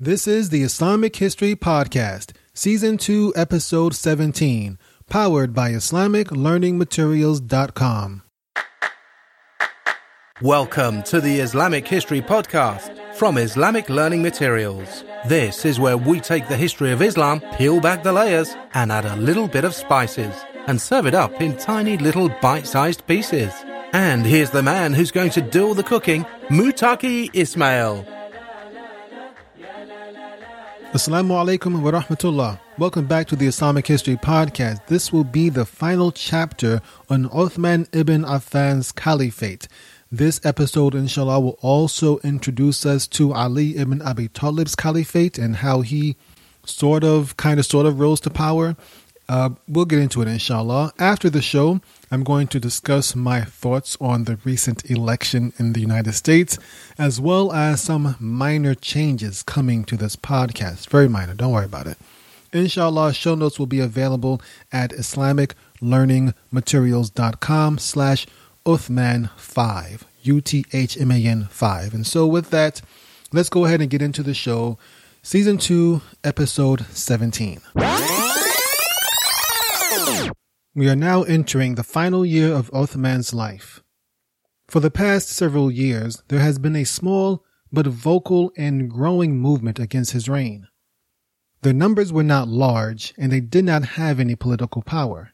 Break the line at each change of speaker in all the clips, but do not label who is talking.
This is the Islamic History Podcast, Season 2, Episode 17, powered by IslamicLearningMaterials.com.
Welcome to the Islamic History Podcast from Islamic Learning Materials. This is where we take the history of Islam, peel back the layers, and add a little bit of spices, and serve it up in tiny little bite sized pieces. And here's the man who's going to do all the cooking, Mutaki Ismail.
Assalamu alaikum wa rahmatullah. Welcome back to the Islamic History Podcast. This will be the final chapter on Uthman ibn Affan's caliphate. This episode, inshallah, will also introduce us to Ali ibn Abi Talib's caliphate and how he sort of, kind of, sort of rose to power. Uh, we'll get into it, inshallah. After the show, I'm going to discuss my thoughts on the recent election in the United States, as well as some minor changes coming to this podcast. Very minor, don't worry about it. Inshallah, show notes will be available at islamiclearningmaterials.com slash Uthman5, U-T-H-M-A-N 5. And so with that, let's go ahead and get into the show. Season 2, Episode 17. We are now entering the final year of Uthman's life. For the past several years, there has been a small but vocal and growing movement against his reign. Their numbers were not large and they did not have any political power.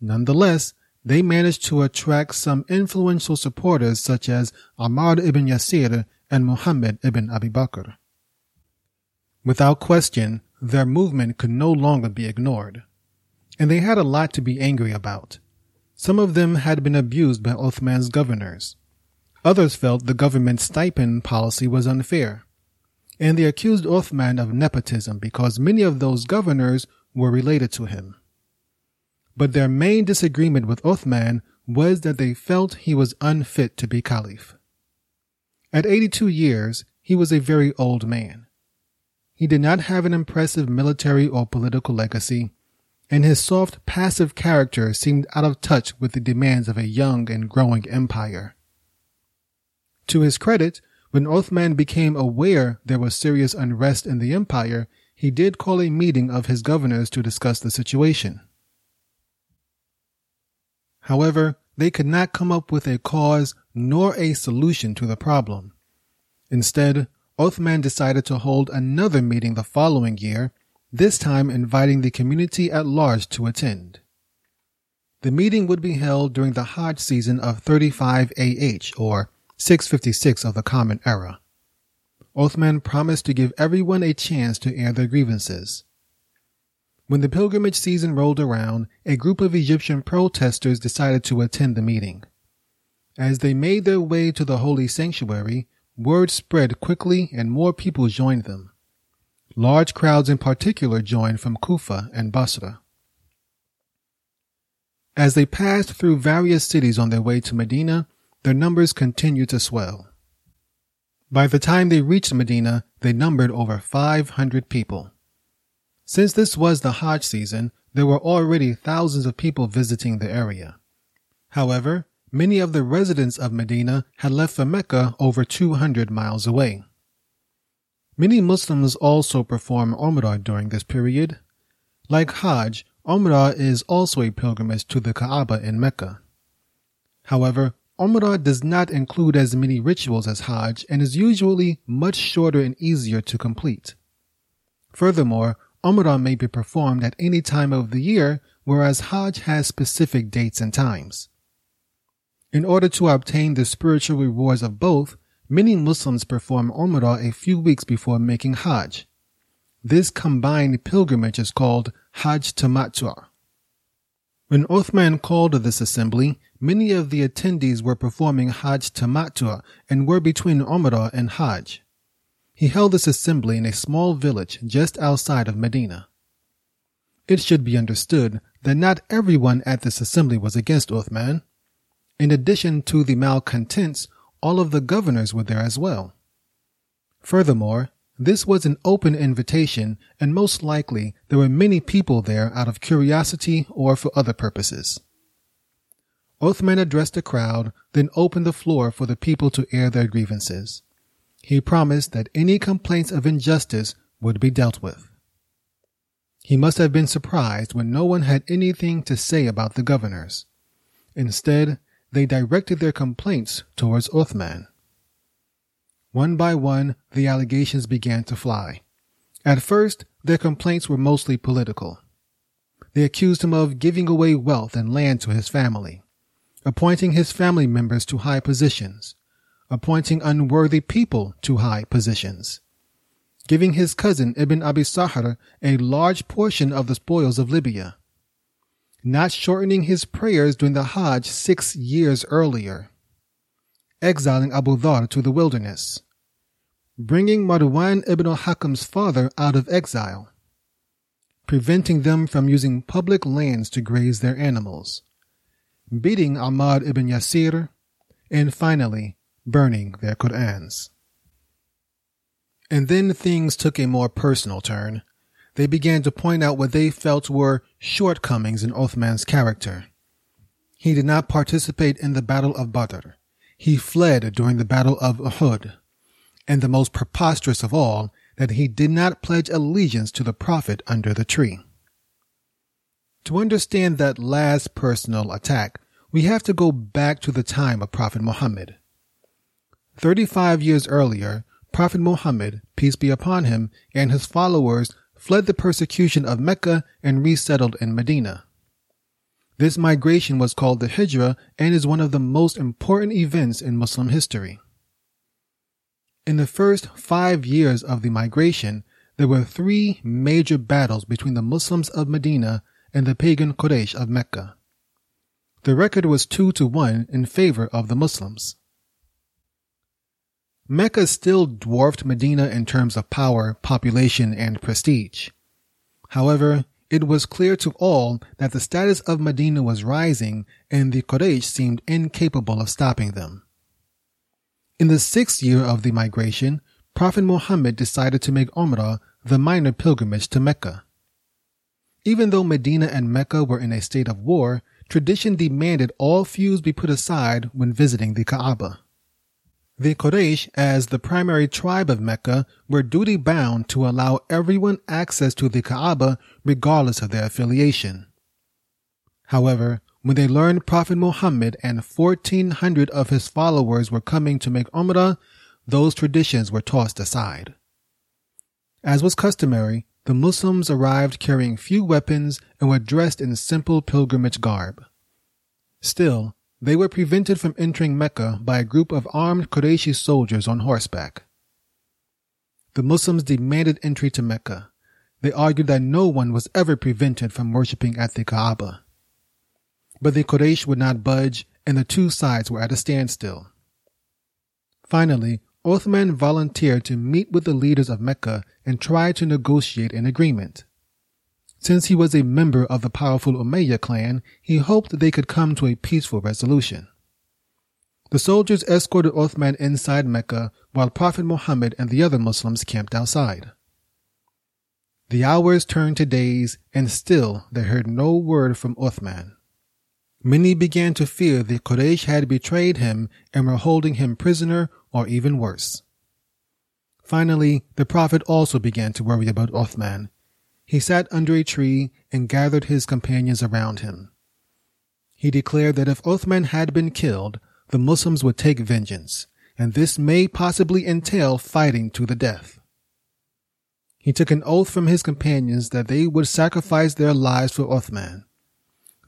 Nonetheless, they managed to attract some influential supporters such as Ammar ibn Yasir and Muhammad ibn Abi Bakr. Without question, their movement could no longer be ignored and they had a lot to be angry about. Some of them had been abused by Uthman's governors. Others felt the government's stipend policy was unfair. And they accused Uthman of nepotism because many of those governors were related to him. But their main disagreement with Uthman was that they felt he was unfit to be caliph. At 82 years, he was a very old man. He did not have an impressive military or political legacy, and his soft, passive character seemed out of touch with the demands of a young and growing empire. To his credit, when Uthman became aware there was serious unrest in the empire, he did call a meeting of his governors to discuss the situation. However, they could not come up with a cause nor a solution to the problem. Instead, Uthman decided to hold another meeting the following year this time inviting the community at large to attend. The meeting would be held during the Hajj season of 35 AH or 656 of the Common Era. Uthman promised to give everyone a chance to air their grievances. When the pilgrimage season rolled around, a group of Egyptian protesters decided to attend the meeting. As they made their way to the holy sanctuary, word spread quickly and more people joined them. Large crowds in particular joined from Kufa and Basra. As they passed through various cities on their way to Medina, their numbers continued to swell. By the time they reached Medina, they numbered over 500 people. Since this was the Hajj season, there were already thousands of people visiting the area. However, many of the residents of Medina had left for Mecca over 200 miles away. Many Muslims also perform Umrah during this period. Like Hajj, Umrah is also a pilgrimage to the Kaaba in Mecca. However, Umrah does not include as many rituals as Hajj and is usually much shorter and easier to complete. Furthermore, Umrah may be performed at any time of the year, whereas Hajj has specific dates and times. In order to obtain the spiritual rewards of both, Many Muslims perform Umrah a few weeks before making Hajj. This combined pilgrimage is called Hajj Tamattu'. When Uthman called this assembly, many of the attendees were performing Hajj Tamattu' and were between Umrah and Hajj. He held this assembly in a small village just outside of Medina. It should be understood that not everyone at this assembly was against Uthman. In addition to the malcontents, all of the governors were there as well. Furthermore, this was an open invitation, and most likely there were many people there out of curiosity or for other purposes. Uthman addressed the crowd, then opened the floor for the people to air their grievances. he promised that any complaints of injustice would be dealt with. He must have been surprised when no one had anything to say about the governors. Instead, they directed their complaints towards Uthman. One by one, the allegations began to fly. At first, their complaints were mostly political. They accused him of giving away wealth and land to his family, appointing his family members to high positions, appointing unworthy people to high positions, giving his cousin Ibn Abi Sarh a large portion of the spoils of Libya, not shortening his prayers during the Hajj six years earlier, exiling Abu Dhar to the wilderness, bringing Marwan ibn al-Hakam's father out of exile, preventing them from using public lands to graze their animals, beating Ammar ibn Yasir, and finally burning their Qur'ans. And then things took a more personal turn. They began to point out what they felt were shortcomings in Uthman's character. He did not participate in the Battle of Badr. He fled during the Battle of Uhud. And the most preposterous of all, that he did not pledge allegiance to the Prophet under the tree. To understand that last personal attack, we have to go back to the time of Prophet Muhammad. 35 years earlier, Prophet Muhammad, peace be upon him, and his followers fled the persecution of Mecca and resettled in Medina. This migration was called the Hijra and is one of the most important events in Muslim history. In the first five years of the migration, there were three major battles between the Muslims of Medina and the pagan Quraysh of Mecca. The record was two to one in favor of the Muslims. Mecca still dwarfed Medina in terms of power, population, and prestige. However, it was clear to all that the status of Medina was rising and the Quraysh seemed incapable of stopping them. In the sixth year of the migration, Prophet Muhammad decided to make Umrah the minor pilgrimage to Mecca. Even though Medina and Mecca were in a state of war, tradition demanded all feuds be put aside when visiting the Kaaba. The Quraysh, as the primary tribe of Mecca, were duty bound to allow everyone access to the Kaaba regardless of their affiliation. However, when they learned Prophet Muhammad and 1400 of his followers were coming to make Umrah, those traditions were tossed aside. As was customary, the Muslims arrived carrying few weapons and were dressed in simple pilgrimage garb. Still, they were prevented from entering Mecca by a group of armed Qurayshi soldiers on horseback. The Muslims demanded entry to Mecca. They argued that no one was ever prevented from worshipping at the Kaaba. But the Quraysh would not budge, and the two sides were at a standstill. Finally, Uthman volunteered to meet with the leaders of Mecca and try to negotiate an agreement. Since he was a member of the powerful Umayyad clan, he hoped they could come to a peaceful resolution. The soldiers escorted Uthman inside Mecca while Prophet Muhammad and the other Muslims camped outside. The hours turned to days, and still they heard no word from Uthman. Many began to fear the Quraysh had betrayed him and were holding him prisoner or even worse. Finally, the Prophet also began to worry about Uthman he sat under a tree and gathered his companions around him. He declared that if Uthman had been killed, the Muslims would take vengeance, and this may possibly entail fighting to the death. He took an oath from his companions that they would sacrifice their lives for Uthman.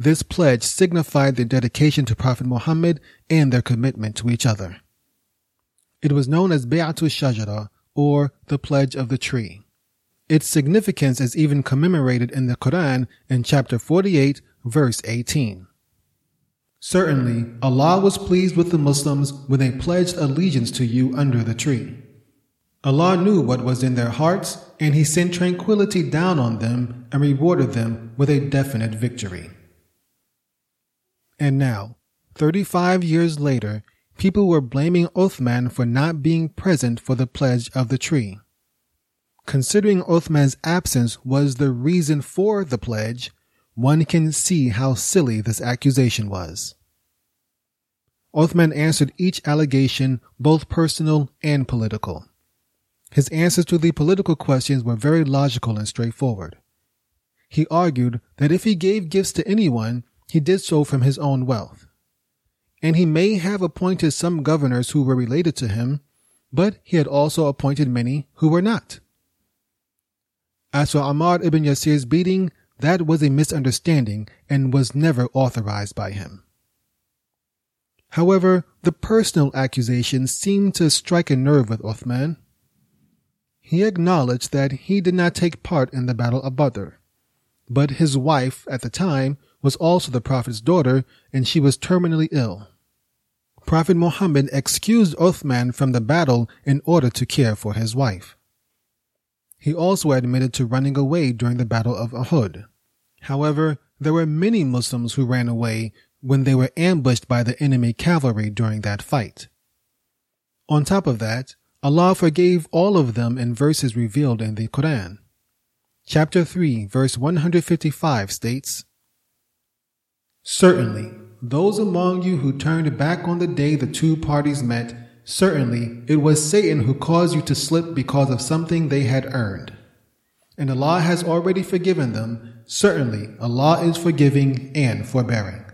This pledge signified their dedication to Prophet Muhammad and their commitment to each other. It was known as Bay'atul Shajara, or the Pledge of the Tree. Its significance is even commemorated in the Quran in chapter 48, verse 18. Certainly, Allah was pleased with the Muslims when they pledged allegiance to you under the tree. Allah knew what was in their hearts, and He sent tranquility down on them and rewarded them with a definite victory. And now, 35 years later, people were blaming Uthman for not being present for the pledge of the tree. Considering Uthman's absence was the reason for the pledge, one can see how silly this accusation was. Othman answered each allegation, both personal and political. His answers to the political questions were very logical and straightforward. He argued that if he gave gifts to anyone, he did so from his own wealth. And he may have appointed some governors who were related to him, but he had also appointed many who were not. As for Ammar ibn Yasir's beating, that was a misunderstanding and was never authorized by him. However, the personal accusations seemed to strike a nerve with Uthman. He acknowledged that he did not take part in the Battle of Badr, but his wife at the time was also the Prophet's daughter and she was terminally ill. Prophet Muhammad excused Uthman from the battle in order to care for his wife. He also admitted to running away during the Battle of Uhud. However, there were many Muslims who ran away when they were ambushed by the enemy cavalry during that fight. On top of that, Allah forgave all of them in verses revealed in the Quran. Chapter 3, verse 155 states, Certainly, those among you who turned back on the day the two parties met, certainly it was Satan who caused you to slip because of something they had earned. And Allah has already forgiven them. Certainly, Allah is forgiving and forbearing.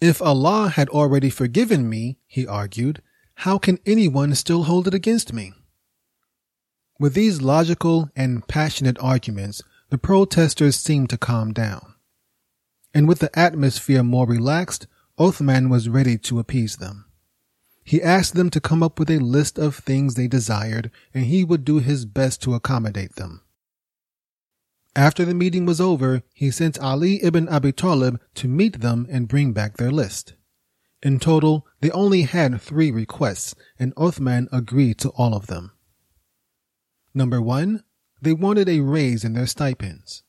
If Allah had already forgiven me, he argued, how can anyone still hold it against me? With these logical and passionate arguments, the protesters seemed to calm down. And with the atmosphere more relaxed, Uthman was ready to appease them. He asked them to come up with a list of things they desired, and he would do his best to accommodate them. After the meeting was over, he sent Ali ibn Abi Talib to meet them and bring back their list. In total, they only had three requests, and Uthman agreed to all of them. Number one, they wanted a raise in their stipends.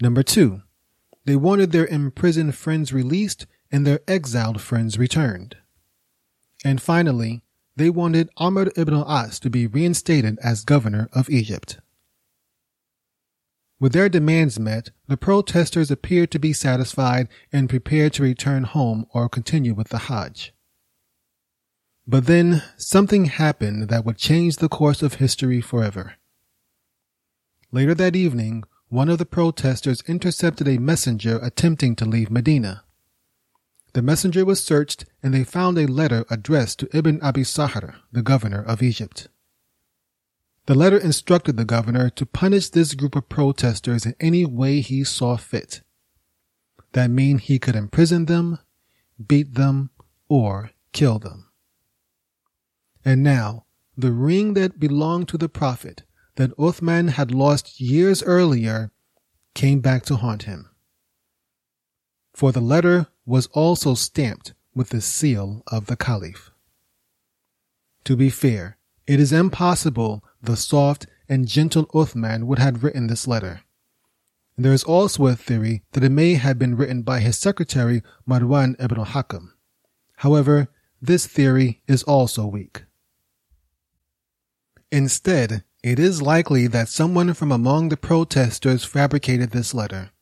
Number two, they wanted their imprisoned friends released and their exiled friends returned. And finally, they wanted Amr ibn al-As to be reinstated as governor of Egypt. With their demands met, the protesters appeared to be satisfied and prepared to return home or continue with the Hajj. But then something happened that would change the course of history forever. Later that evening, one of the protesters intercepted a messenger attempting to leave Medina. The messenger was searched and they found a letter addressed to Ibn Abi Sarh, the governor of Egypt. The letter instructed the governor to punish this group of protesters in any way he saw fit. That mean he could imprison them, beat them, or kill them. And now, the ring that belonged to the prophet that Uthman had lost years earlier came back to haunt him. For the letter was also stamped with the seal of the Caliph. To be fair, it is impossible the soft and gentle Uthman would have written this letter. There is also a theory that it may have been written by his secretary Marwan ibn al-Hakam. However, this theory is also weak. Instead, it is likely that someone from among the protesters fabricated this letter,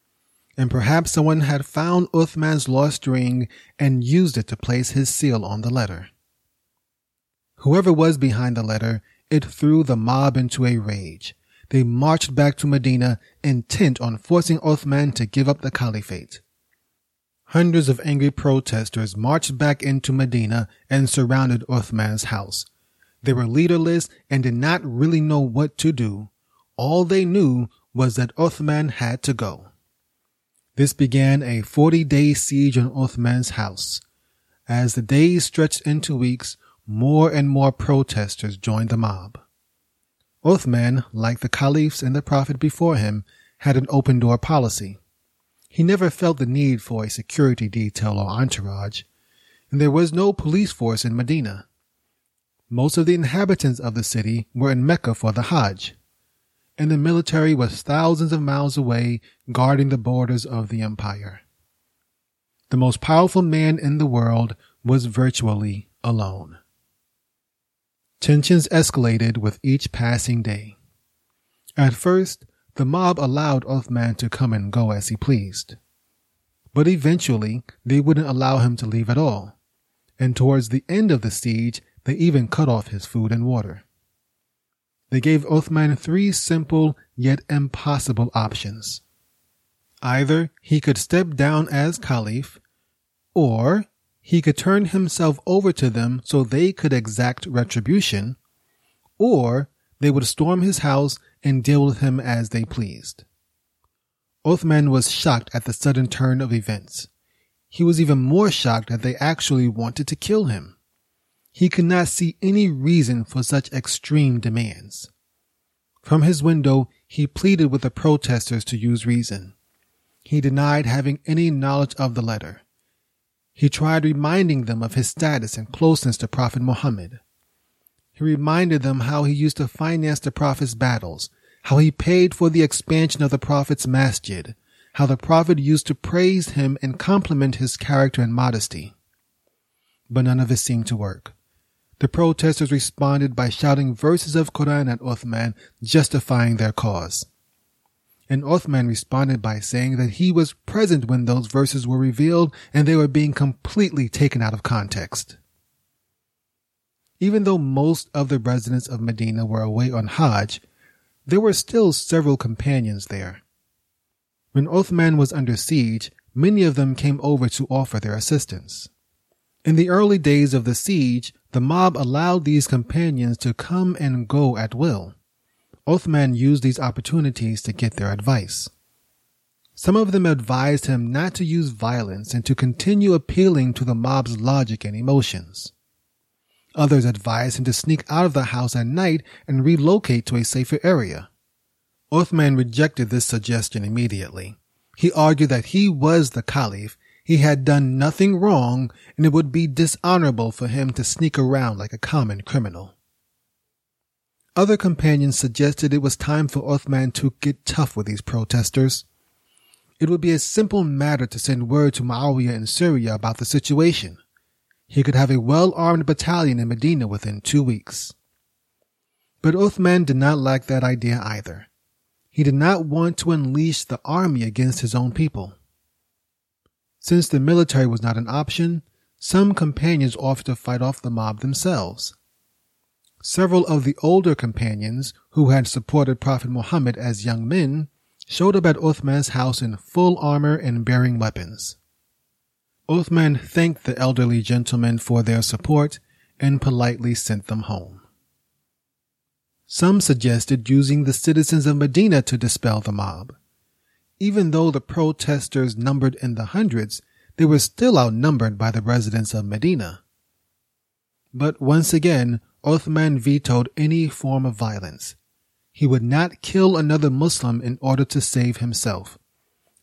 and perhaps someone had found Uthman's lost ring and used it to place his seal on the letter. Whoever was behind the letter it threw the mob into a rage. They marched back to Medina intent on forcing Uthman to give up the caliphate. Hundreds of angry protesters marched back into Medina and surrounded Uthman's house. They were leaderless and did not really know what to do. All they knew was that Uthman had to go. This began a 40 day siege on Uthman's house. As the days stretched into weeks, more and more protesters joined the mob. Uthman, like the caliphs and the prophet before him, had an open door policy. He never felt the need for a security detail or entourage, and there was no police force in Medina. Most of the inhabitants of the city were in Mecca for the Hajj, and the military was thousands of miles away guarding the borders of the empire. The most powerful man in the world was virtually alone. Tensions escalated with each passing day. At first, the mob allowed Uthman to come and go as he pleased. But eventually, they wouldn't allow him to leave at all. And towards the end of the siege, they even cut off his food and water. They gave Uthman three simple yet impossible options. Either he could step down as caliph, or he could turn himself over to them so they could exact retribution, or they would storm his house and deal with him as they pleased. Uthman was shocked at the sudden turn of events. He was even more shocked that they actually wanted to kill him. He could not see any reason for such extreme demands. From his window, he pleaded with the protesters to use reason. He denied having any knowledge of the letter. He tried reminding them of his status and closeness to Prophet Muhammad. He reminded them how he used to finance the Prophet's battles, how he paid for the expansion of the Prophet's masjid, how the Prophet used to praise him and compliment his character and modesty. But none of it seemed to work. The protesters responded by shouting verses of Quran at Uthman, justifying their cause. And Uthman responded by saying that he was present when those verses were revealed and they were being completely taken out of context. Even though most of the residents of Medina were away on Hajj, there were still several companions there. When Uthman was under siege, many of them came over to offer their assistance. In the early days of the siege, the mob allowed these companions to come and go at will. Uthman used these opportunities to get their advice. Some of them advised him not to use violence and to continue appealing to the mob's logic and emotions. Others advised him to sneak out of the house at night and relocate to a safer area. Uthman rejected this suggestion immediately. He argued that he was the caliph, he had done nothing wrong, and it would be dishonorable for him to sneak around like a common criminal. Other companions suggested it was time for Uthman to get tough with these protesters. It would be a simple matter to send word to Muawiyah in Syria about the situation he could have a well-armed battalion in Medina within two weeks. But Uthman did not like that idea either. He did not want to unleash the army against his own people. Since the military was not an option, some companions offered to fight off the mob themselves. Several of the older companions, who had supported Prophet Muhammad as young men, showed up at Uthman's house in full armor and bearing weapons. Uthman thanked the elderly gentlemen for their support and politely sent them home. Some suggested using the citizens of Medina to dispel the mob. Even though the protesters numbered in the hundreds, they were still outnumbered by the residents of Medina. But once again, Uthman vetoed any form of violence. He would not kill another Muslim in order to save himself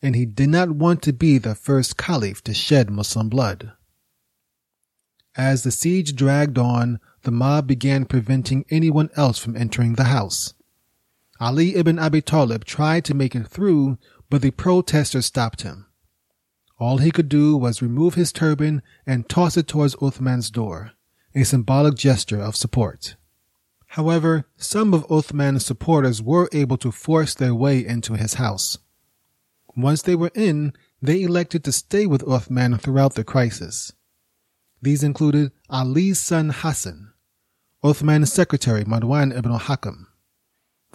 and he did not want to be the first caliph to shed Muslim blood. As the siege dragged on, the mob began preventing anyone else from entering the house. Ali ibn Abi Talib tried to make it through, but the protesters stopped him. All he could do was remove his turban and toss it towards Uthman's door, a symbolic gesture of support. However, some of Uthman's supporters were able to force their way into his house. Once they were in, they elected to stay with Uthman throughout the crisis. These included Ali's son Hassan, Uthman's secretary Marwan ibn al-Hakam,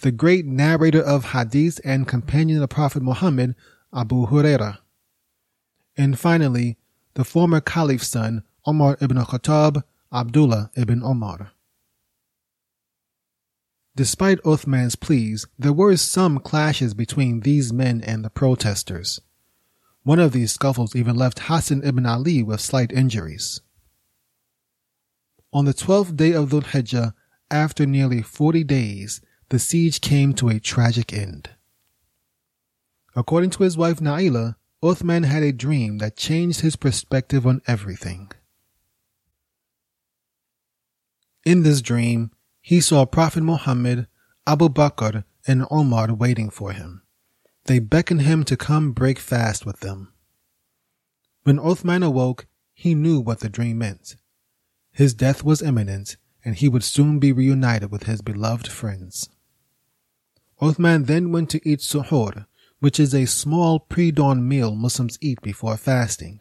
the great narrator of hadith and companion of Prophet Muhammad, Abu Huraira, and finally, the former caliph's son, Omar ibn al-Khattab, Abdullah ibn Omar. Despite Uthman's pleas, there were some clashes between these men and the protesters. One of these scuffles even left Hassan ibn Ali with slight injuries. On the twelfth day of Dhul Hijjah, after nearly forty days, the siege came to a tragic end. According to his wife Naila, Uthman had a dream that changed his perspective on everything. In this dream, he saw Prophet Muhammad, Abu Bakr, and Omar waiting for him. They beckoned him to come break fast with them. When Uthman awoke, he knew what the dream meant. His death was imminent, and he would soon be reunited with his beloved friends. Uthman then went to eat suhoor, which is a small pre-dawn meal Muslims eat before fasting.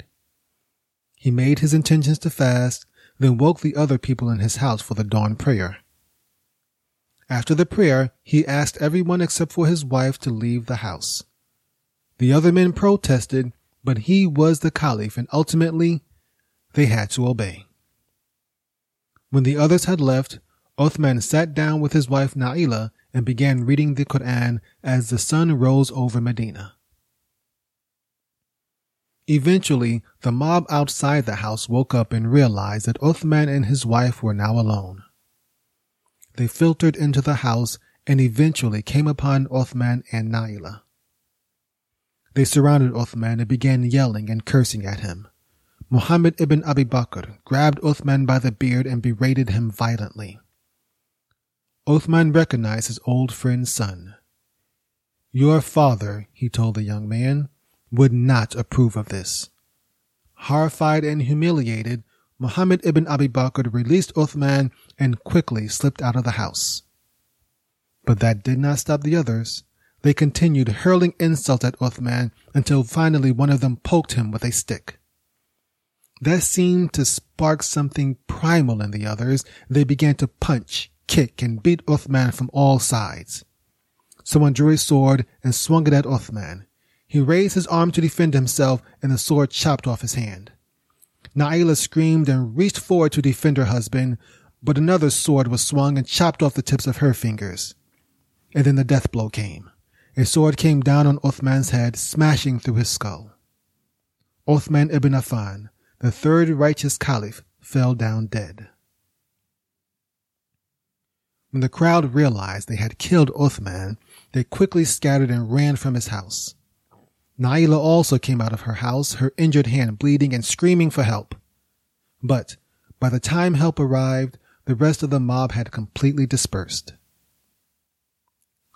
He made his intentions to fast, then woke the other people in his house for the dawn prayer. After the prayer, he asked everyone except for his wife to leave the house. The other men protested, but he was the caliph and ultimately they had to obey. When the others had left, Uthman sat down with his wife Naila and began reading the Quran as the sun rose over Medina. Eventually, the mob outside the house woke up and realized that Uthman and his wife were now alone. They filtered into the house and eventually came upon Uthman and Naila. They surrounded Uthman and began yelling and cursing at him. Muhammad ibn Abi Bakr grabbed Uthman by the beard and berated him violently. Uthman recognized his old friend's son. Your father, he told the young man, would not approve of this. Horrified and humiliated, Muhammad ibn Abi Bakr released Uthman and quickly slipped out of the house. But that did not stop the others. They continued hurling insults at Uthman until finally one of them poked him with a stick. That seemed to spark something primal in the others. They began to punch, kick, and beat Uthman from all sides. Someone drew his sword and swung it at Uthman. He raised his arm to defend himself, and the sword chopped off his hand. Naila screamed and reached forward to defend her husband, but another sword was swung and chopped off the tips of her fingers. And then the death blow came. A sword came down on Uthman's head, smashing through his skull. Uthman ibn Affan, the third righteous caliph, fell down dead. When the crowd realized they had killed Uthman, they quickly scattered and ran from his house. Naila also came out of her house, her injured hand bleeding and screaming for help. But by the time help arrived, the rest of the mob had completely dispersed.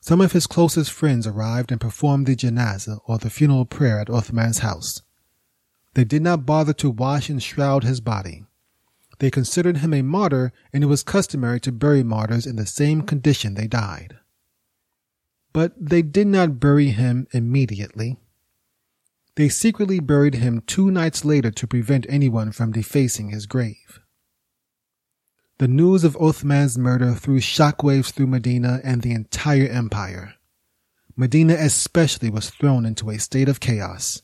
Some of his closest friends arrived and performed the janazah or the funeral prayer at Uthman's house. They did not bother to wash and shroud his body. They considered him a martyr and it was customary to bury martyrs in the same condition they died. But they did not bury him immediately. They secretly buried him two nights later to prevent anyone from defacing his grave. The news of Uthman's murder threw shockwaves through Medina and the entire empire. Medina especially was thrown into a state of chaos.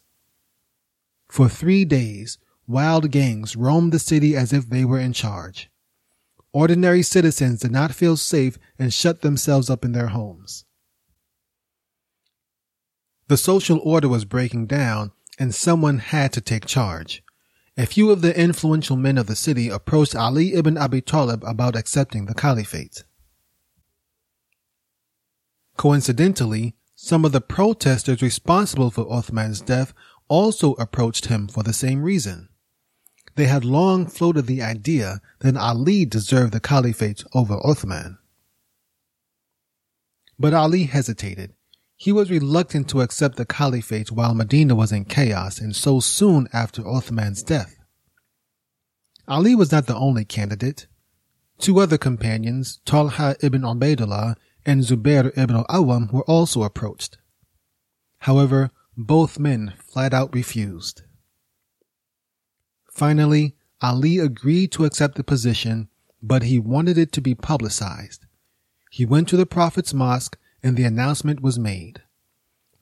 For three days, wild gangs roamed the city as if they were in charge. Ordinary citizens did not feel safe and shut themselves up in their homes. The social order was breaking down, and someone had to take charge. A few of the influential men of the city approached Ali ibn Abi Talib about accepting the caliphate. Coincidentally, some of the protesters responsible for Uthman's death also approached him for the same reason. They had long floated the idea that Ali deserved the caliphate over Uthman. But Ali hesitated he was reluctant to accept the caliphate while Medina was in chaos and so soon after Uthman's death. Ali was not the only candidate. Two other companions, Talha ibn Ubaidullah and Zubair ibn al-Awwam were also approached. However, both men flat out refused. Finally, Ali agreed to accept the position, but he wanted it to be publicized. He went to the Prophet's mosque and the announcement was made.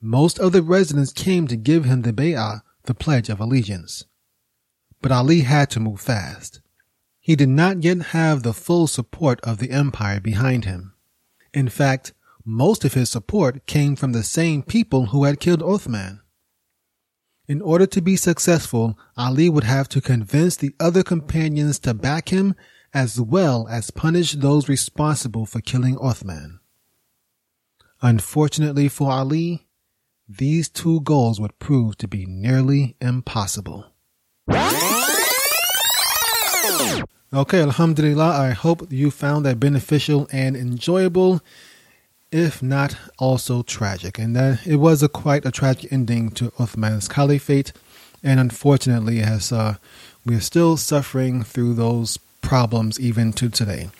Most of the residents came to give him the bay'ah, the pledge of allegiance. But Ali had to move fast. He did not yet have the full support of the empire behind him. In fact, most of his support came from the same people who had killed Uthman. In order to be successful, Ali would have to convince the other companions to back him as well as punish those responsible for killing Uthman. Unfortunately for Ali, these two goals would prove to be nearly impossible. Okay, Alhamdulillah, I hope you found that beneficial and enjoyable, if not also tragic. And that it was a quite a tragic ending to Uthman's caliphate, and unfortunately, as uh, we are still suffering through those problems even to today.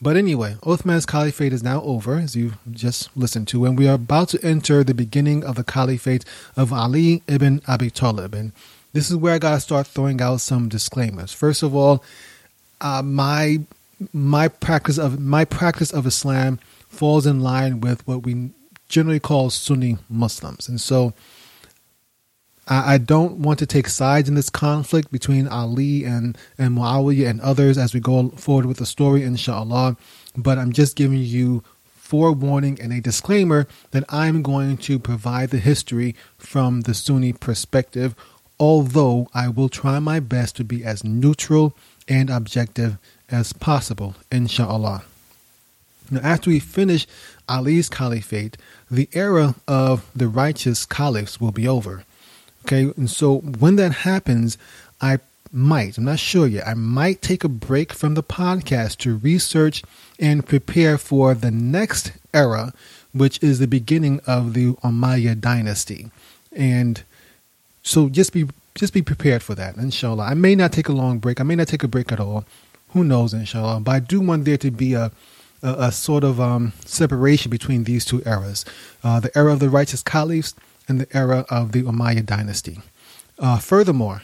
But anyway, Uthman's caliphate is now over, as you just listened to, and we are about to enter the beginning of the caliphate of Ali ibn Abi Talib. And this is where I gotta start throwing out some disclaimers. First of all, uh, my my practice of my practice of Islam falls in line with what we generally call Sunni Muslims. And so I, don't want to take sides in this conflict between Ali and, and Muawiyah and others as we go forward with the story, inshallah. But I'm just giving you forewarning and a disclaimer that I'm going to provide the history from the Sunni perspective, although I will try my best to be as neutral and objective as possible, inshallah. Now, after we finish Ali's caliphate, the era of the righteous caliphs will be over. Okay, and so when that happens, I might, I'm not sure yet, I might take a break from the podcast to research and prepare for the next era, which is the beginning of the Umayyad dynasty. And so just be just be prepared for that, inshallah. I may not take a long break, I may not take a break at all. Who knows, inshallah. But I do want there to be a a, a sort of um, separation between these two eras uh, the era of the righteous caliphs and the era of the Umayyad dynasty. Uh, furthermore,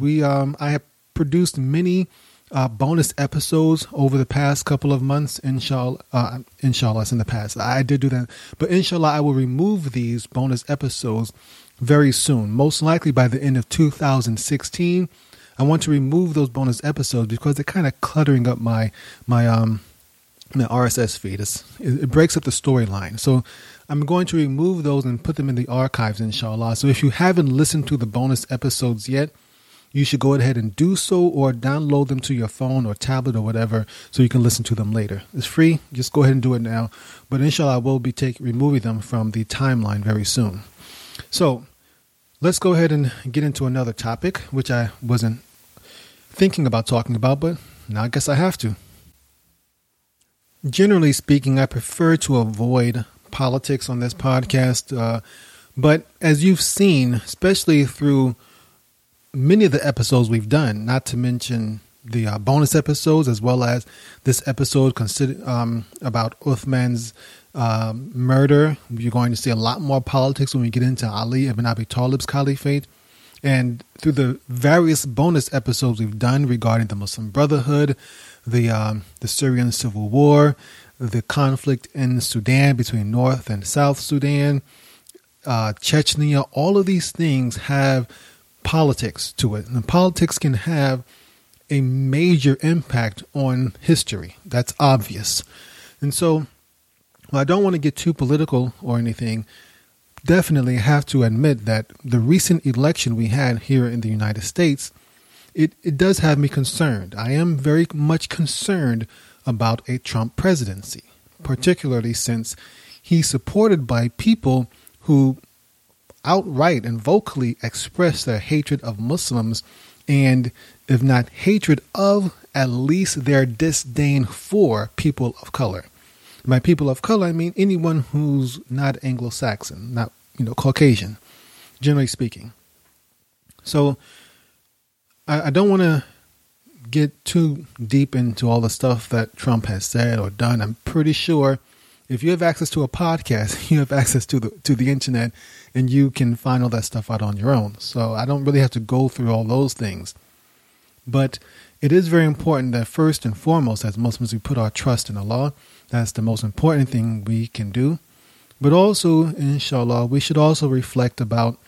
we um, I have produced many uh, bonus episodes over the past couple of months. Inshallah, uh, inshallah, in the past. I did do that, but inshallah, I will remove these bonus episodes very soon. Most likely by the end of 2016. I want to remove those bonus episodes because they're kind of cluttering up my my um my RSS feed. It's, it breaks up the storyline. So I'm going to remove those and put them in the archives, inshallah. So if you haven't listened to the bonus episodes yet, you should go ahead and do so or download them to your phone or tablet or whatever so you can listen to them later. It's free. Just go ahead and do it now. But inshallah, I will be take, removing them from the timeline very soon. So let's go ahead and get into another topic, which I wasn't thinking about talking about, but now I guess I have to. Generally speaking, I prefer to avoid politics on this podcast. Uh, but as you've seen, especially through many of the episodes we've done, not to mention the uh, bonus episodes, as well as this episode consider, um, about Uthman's uh, murder, you're going to see a lot more politics when we get into Ali ibn Abi Talib's caliphate. And through the various bonus episodes we've done regarding the Muslim Brotherhood, the um, the Syrian civil war, the conflict in Sudan between North and South Sudan, uh, Chechnya, all of these things have politics to it. And politics can have a major impact on history. That's obvious. And so, well, I don't want to get too political or anything. Definitely have to admit that the recent election we had here in the United States it, it does have me concerned. I am very much concerned about a Trump presidency, mm-hmm. particularly since he's supported by people who outright and vocally express their hatred of Muslims and, if not hatred of, at least their disdain for people of color. By people of color, I mean anyone who's not Anglo Saxon, not, you know, Caucasian, generally speaking. So, I, I don't want to get too deep into all the stuff that Trump has said or done. I'm pretty sure if you have access to a podcast, you have access to the to the internet, and you can find all that stuff out on your own. So I don't really have to go through all those things. But it is very important that first and foremost, as Muslims, we put our trust in Allah. That's the most important thing we can do. But also, inshallah, we should also reflect about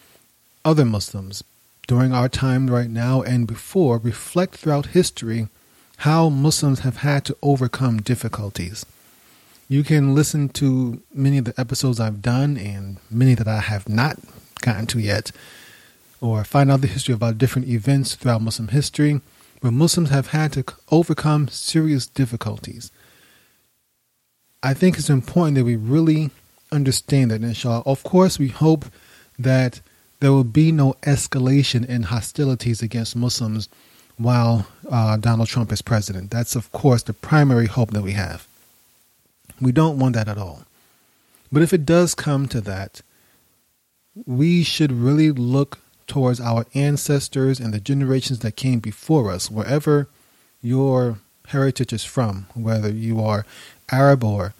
other Muslims, during our time right now and before reflect throughout history how Muslims have had to overcome difficulties. You can listen to many of the episodes I've done and many that I have not gotten to yet, or find out the history about different events throughout Muslim history where Muslims have had to overcome serious difficulties. I think it's important that we really understand that, inshallah. Of course, we hope that there will be no escalation in hostilities against Muslims while uh, Donald Trump is president. That's, of course, the primary hope that we have. We don't want that at all. But if it does come to that, we should really look towards our ancestors and the generations that came before us, wherever your heritage is from, whether you are Arab or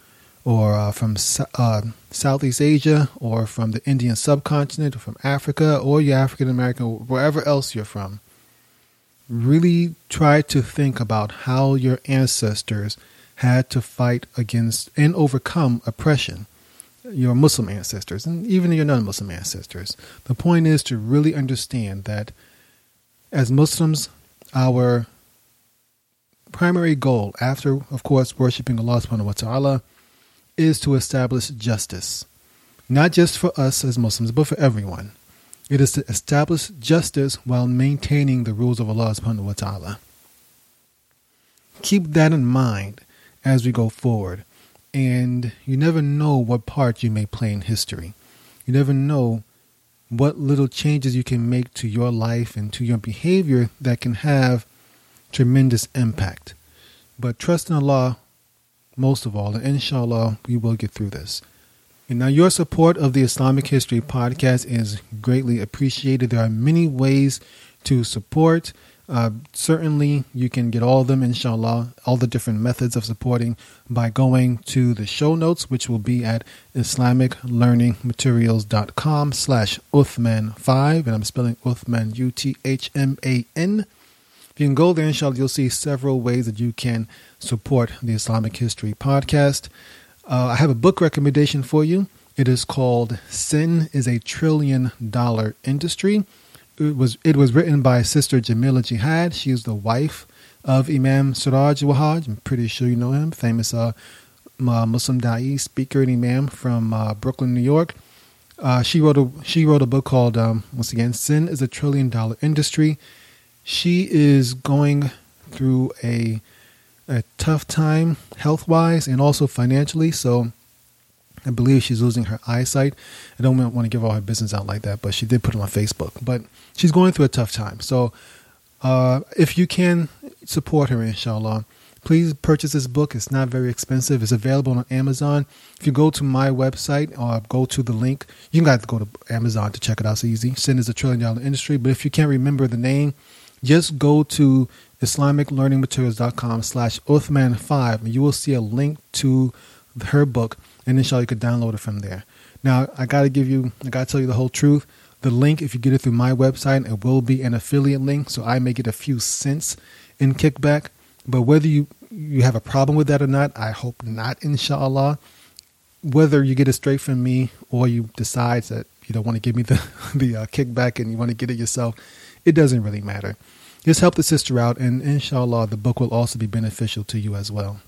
or uh, from uh, Southeast Asia or from the Indian subcontinent or from Africa or you're African American, wherever else you're from, really try to think about how your ancestors had to fight against and overcome oppression. Your Muslim ancestors and even your non Muslim ancestors. The point is to really understand that as Muslims, our primary goal, after, of course, worshiping Allah subhanahu wa ta'ala, is to establish justice. Not just for us as Muslims, but for everyone. It is to establish justice while maintaining the rules of Allah subhanahu wa ta'ala. Keep that in mind as we go forward. And you never know what part you may play in history. You never know what little changes you can make to your life and to your behavior that can have tremendous impact. But trust in Allah most of all, and inshallah, we will get through this. And now, your support of the Islamic History Podcast is greatly appreciated. There are many ways to support. Uh, certainly, you can get all of them, inshallah, all the different methods of supporting by going to the show notes, which will be at islamiclearningmaterials.com slash Uthman5, and I'm spelling Uthman, U-T-H-M-A-N. If you can go there, inshallah, you'll see several ways that you can support the Islamic History Podcast. Uh, I have a book recommendation for you. It is called Sin is a Trillion Dollar Industry. It was it was written by Sister Jamila Jihad. She is the wife of Imam Siraj Wahaj. I'm pretty sure you know him, famous uh, Muslim Da'i speaker and Imam from uh, Brooklyn, New York. Uh, she wrote a she wrote a book called um, once again Sin is a Trillion Dollar Industry she is going through a a tough time health wise and also financially. So I believe she's losing her eyesight. I don't want to give all her business out like that, but she did put it on Facebook. But she's going through a tough time. So uh, if you can support her, inshallah, please purchase this book. It's not very expensive. It's available on Amazon. If you go to my website or go to the link, you can have to go to Amazon to check it out. It's easy. Sin is a trillion dollar industry. But if you can't remember the name, just go to islamiclearningmaterials.com slash Uthman5 and you will see a link to her book and inshallah you could download it from there. Now, I got to give you, I got to tell you the whole truth. The link, if you get it through my website, it will be an affiliate link, so I may get a few cents in kickback. But whether you, you have a problem with that or not, I hope not, inshallah. Whether you get it straight from me or you decide that you don't want to give me the, the uh, kickback and you want to get it yourself, it doesn't really matter. Just help the sister out, and inshallah, the book will also be beneficial to you as well.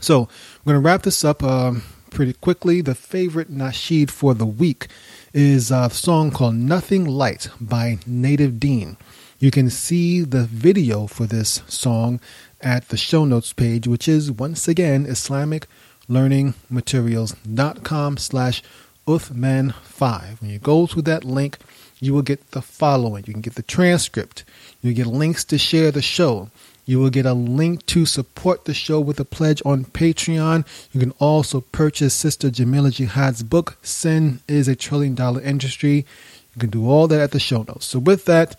So, we're going to wrap this up um, pretty quickly. The favorite nasheed for the week is a song called Nothing Light by Native Deen. You can see the video for this song at the show notes page, which is once again IslamicLearningMaterials.com slash Uthman5. When you go to that link, you will get the following. You can get the transcript. You get links to share the show. You will get a link to support the show with a pledge on Patreon. You can also purchase Sister Jamila Jihad's book, Sin is a Trillion Dollar Industry. You can do all that at the show notes. So, with that,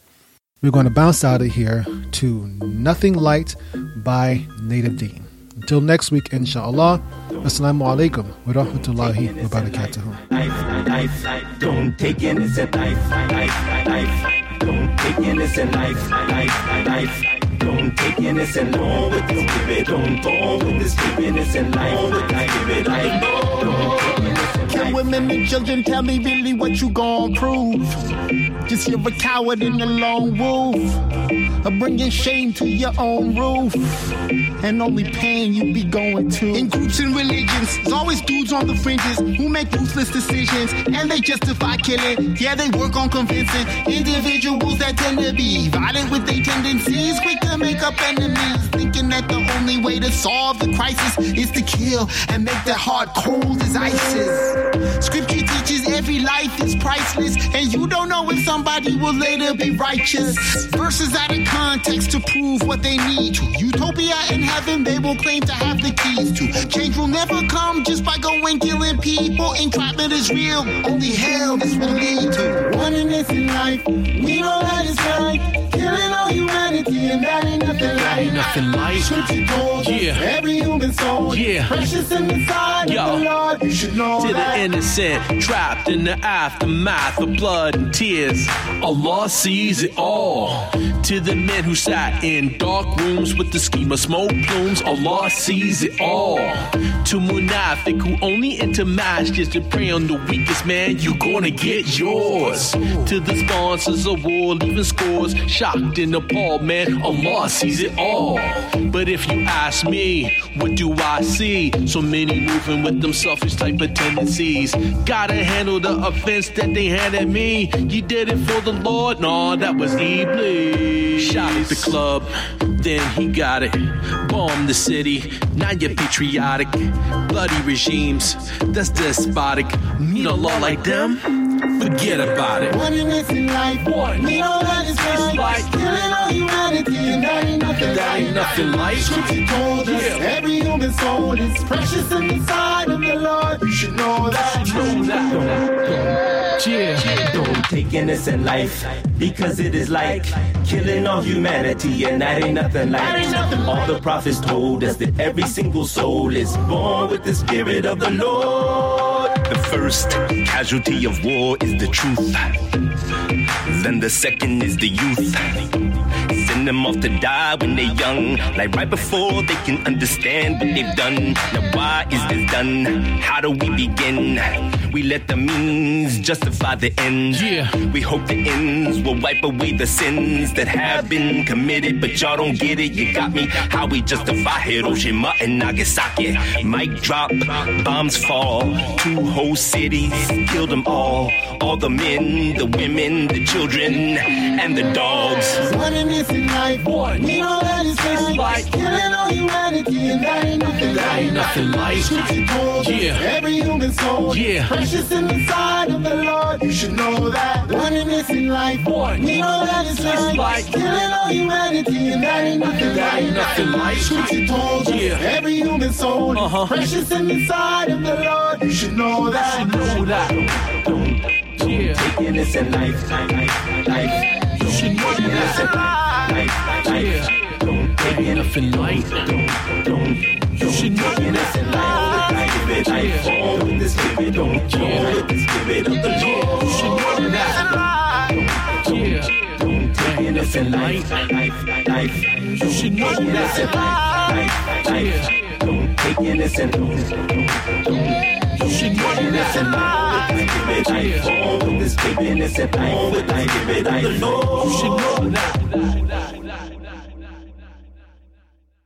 we're going to bounce out of here to Nothing Light by Native Deen. Until next week, inshallah. Assalamu alaikum wa rahmatullahi wa barakatuhu. Don't take innocent. Don't innocent life, life, life. Life, life, life. Women and children tell me really what you gon' prove? Just you're a coward in the lone wolf. Uh, of bringing shame to your own roof. And only pain you be going to. In groups and religions, there's always dudes on the fringes who make ruthless decisions. And they justify killing. Yeah, they work on convincing individuals that tend to be violent with their tendencies. Quick to make up enemies. That the only way to solve the crisis is to kill and make their heart cold as ISIS. Scripture teaches every life is priceless, and you don't know if somebody will later be righteous. Verses out of context to prove what they need to. Utopia in heaven, they will claim to have the keys to. Change will never come just by going killing people. Entrapment is real, only hell this will lead to. One in this life, we that it's right.
Killing all humanity, and that ain't nothing
That
like.
ain't nothing like.
Scripture
Yeah.
every human soul
Yeah.
precious in the sight
Yo.
the Lord. You should know
To
that.
the innocent, trapped in the aftermath of blood and tears, Allah sees it all. To the men who sat in dark rooms with the scheme of smoke plumes, Allah sees it all. To Munafiq who only enter masjids to pray on the weakest man, you gonna get yours. To the sponsors of war, leaving scores shocked and appalled, man, Allah sees it all. But if you ask me, what do I see? So many moving with them selfish type of tendencies. Gotta handle the offense that they had at me. You did it for the Lord? No, that was Iblis. Shot at the club, then he got it. Bomb the city, now you're patriotic. Bloody regimes, that's despotic. Need a law like them? Forget about it.
One in this in life.
One.
We know that it's
It's
right.
like-
killing all humanity, and that ain't nothing
That ain't nothing like.
Scripture told us
Yeah.
every human soul is precious in the sight of the Lord. You should know that.
Know that. Yeah.
Don't take innocent life because it is like killing all humanity, and that ain't nothing like.
ain't nothing
all the prophets told us that every single soul is born with the spirit of the Lord.
The first casualty of war is the truth. Then the second is the youth. Send them off to die when they're young, like right before they can understand what they've done. Now, why is this done? How do we begin? We let the means justify the ends.
Yeah.
We hope the ends will wipe away the sins that have been committed, but y'all don't get it. You got me. How we justify Hiroshima and Nagasaki. Mic drop, bombs fall. Two whole cities killed them all. All the men, the women, the children, and the dogs.
One in this life.
One.
We know that it's
It's
right.
like-
killing all humanity, and that ain't nothing
That ain't nothing like.
Scripture told
Yeah.
every human soul
Yeah.
precious in the sight of the Lord. You should know that. One in this in life.
One.
We know that it's
It's like-
killing all humanity, and that ain't nothing
That ain't nothing like.
Scripture told
Yeah.
every human soul
Uh-huh.
precious in the sight of the Lord. You should know that.
You should Know that. Yeah.
Take innocent life, life, life.
You should know
Innocent
that.
life, life, life. Don't innocent
nothing like.
Don't,
You should know
innocent life, life, give it life.
Yeah.
Born with the spirit, don't born with the spirit of the Lord.
You should know that. Yeah.
Don't take innocent life, life, life.
You should know that.
life, life, life. Don't take innocent.
You should know that.
life, give it life. With the spirit, innocent life, spirit of the
You should know that.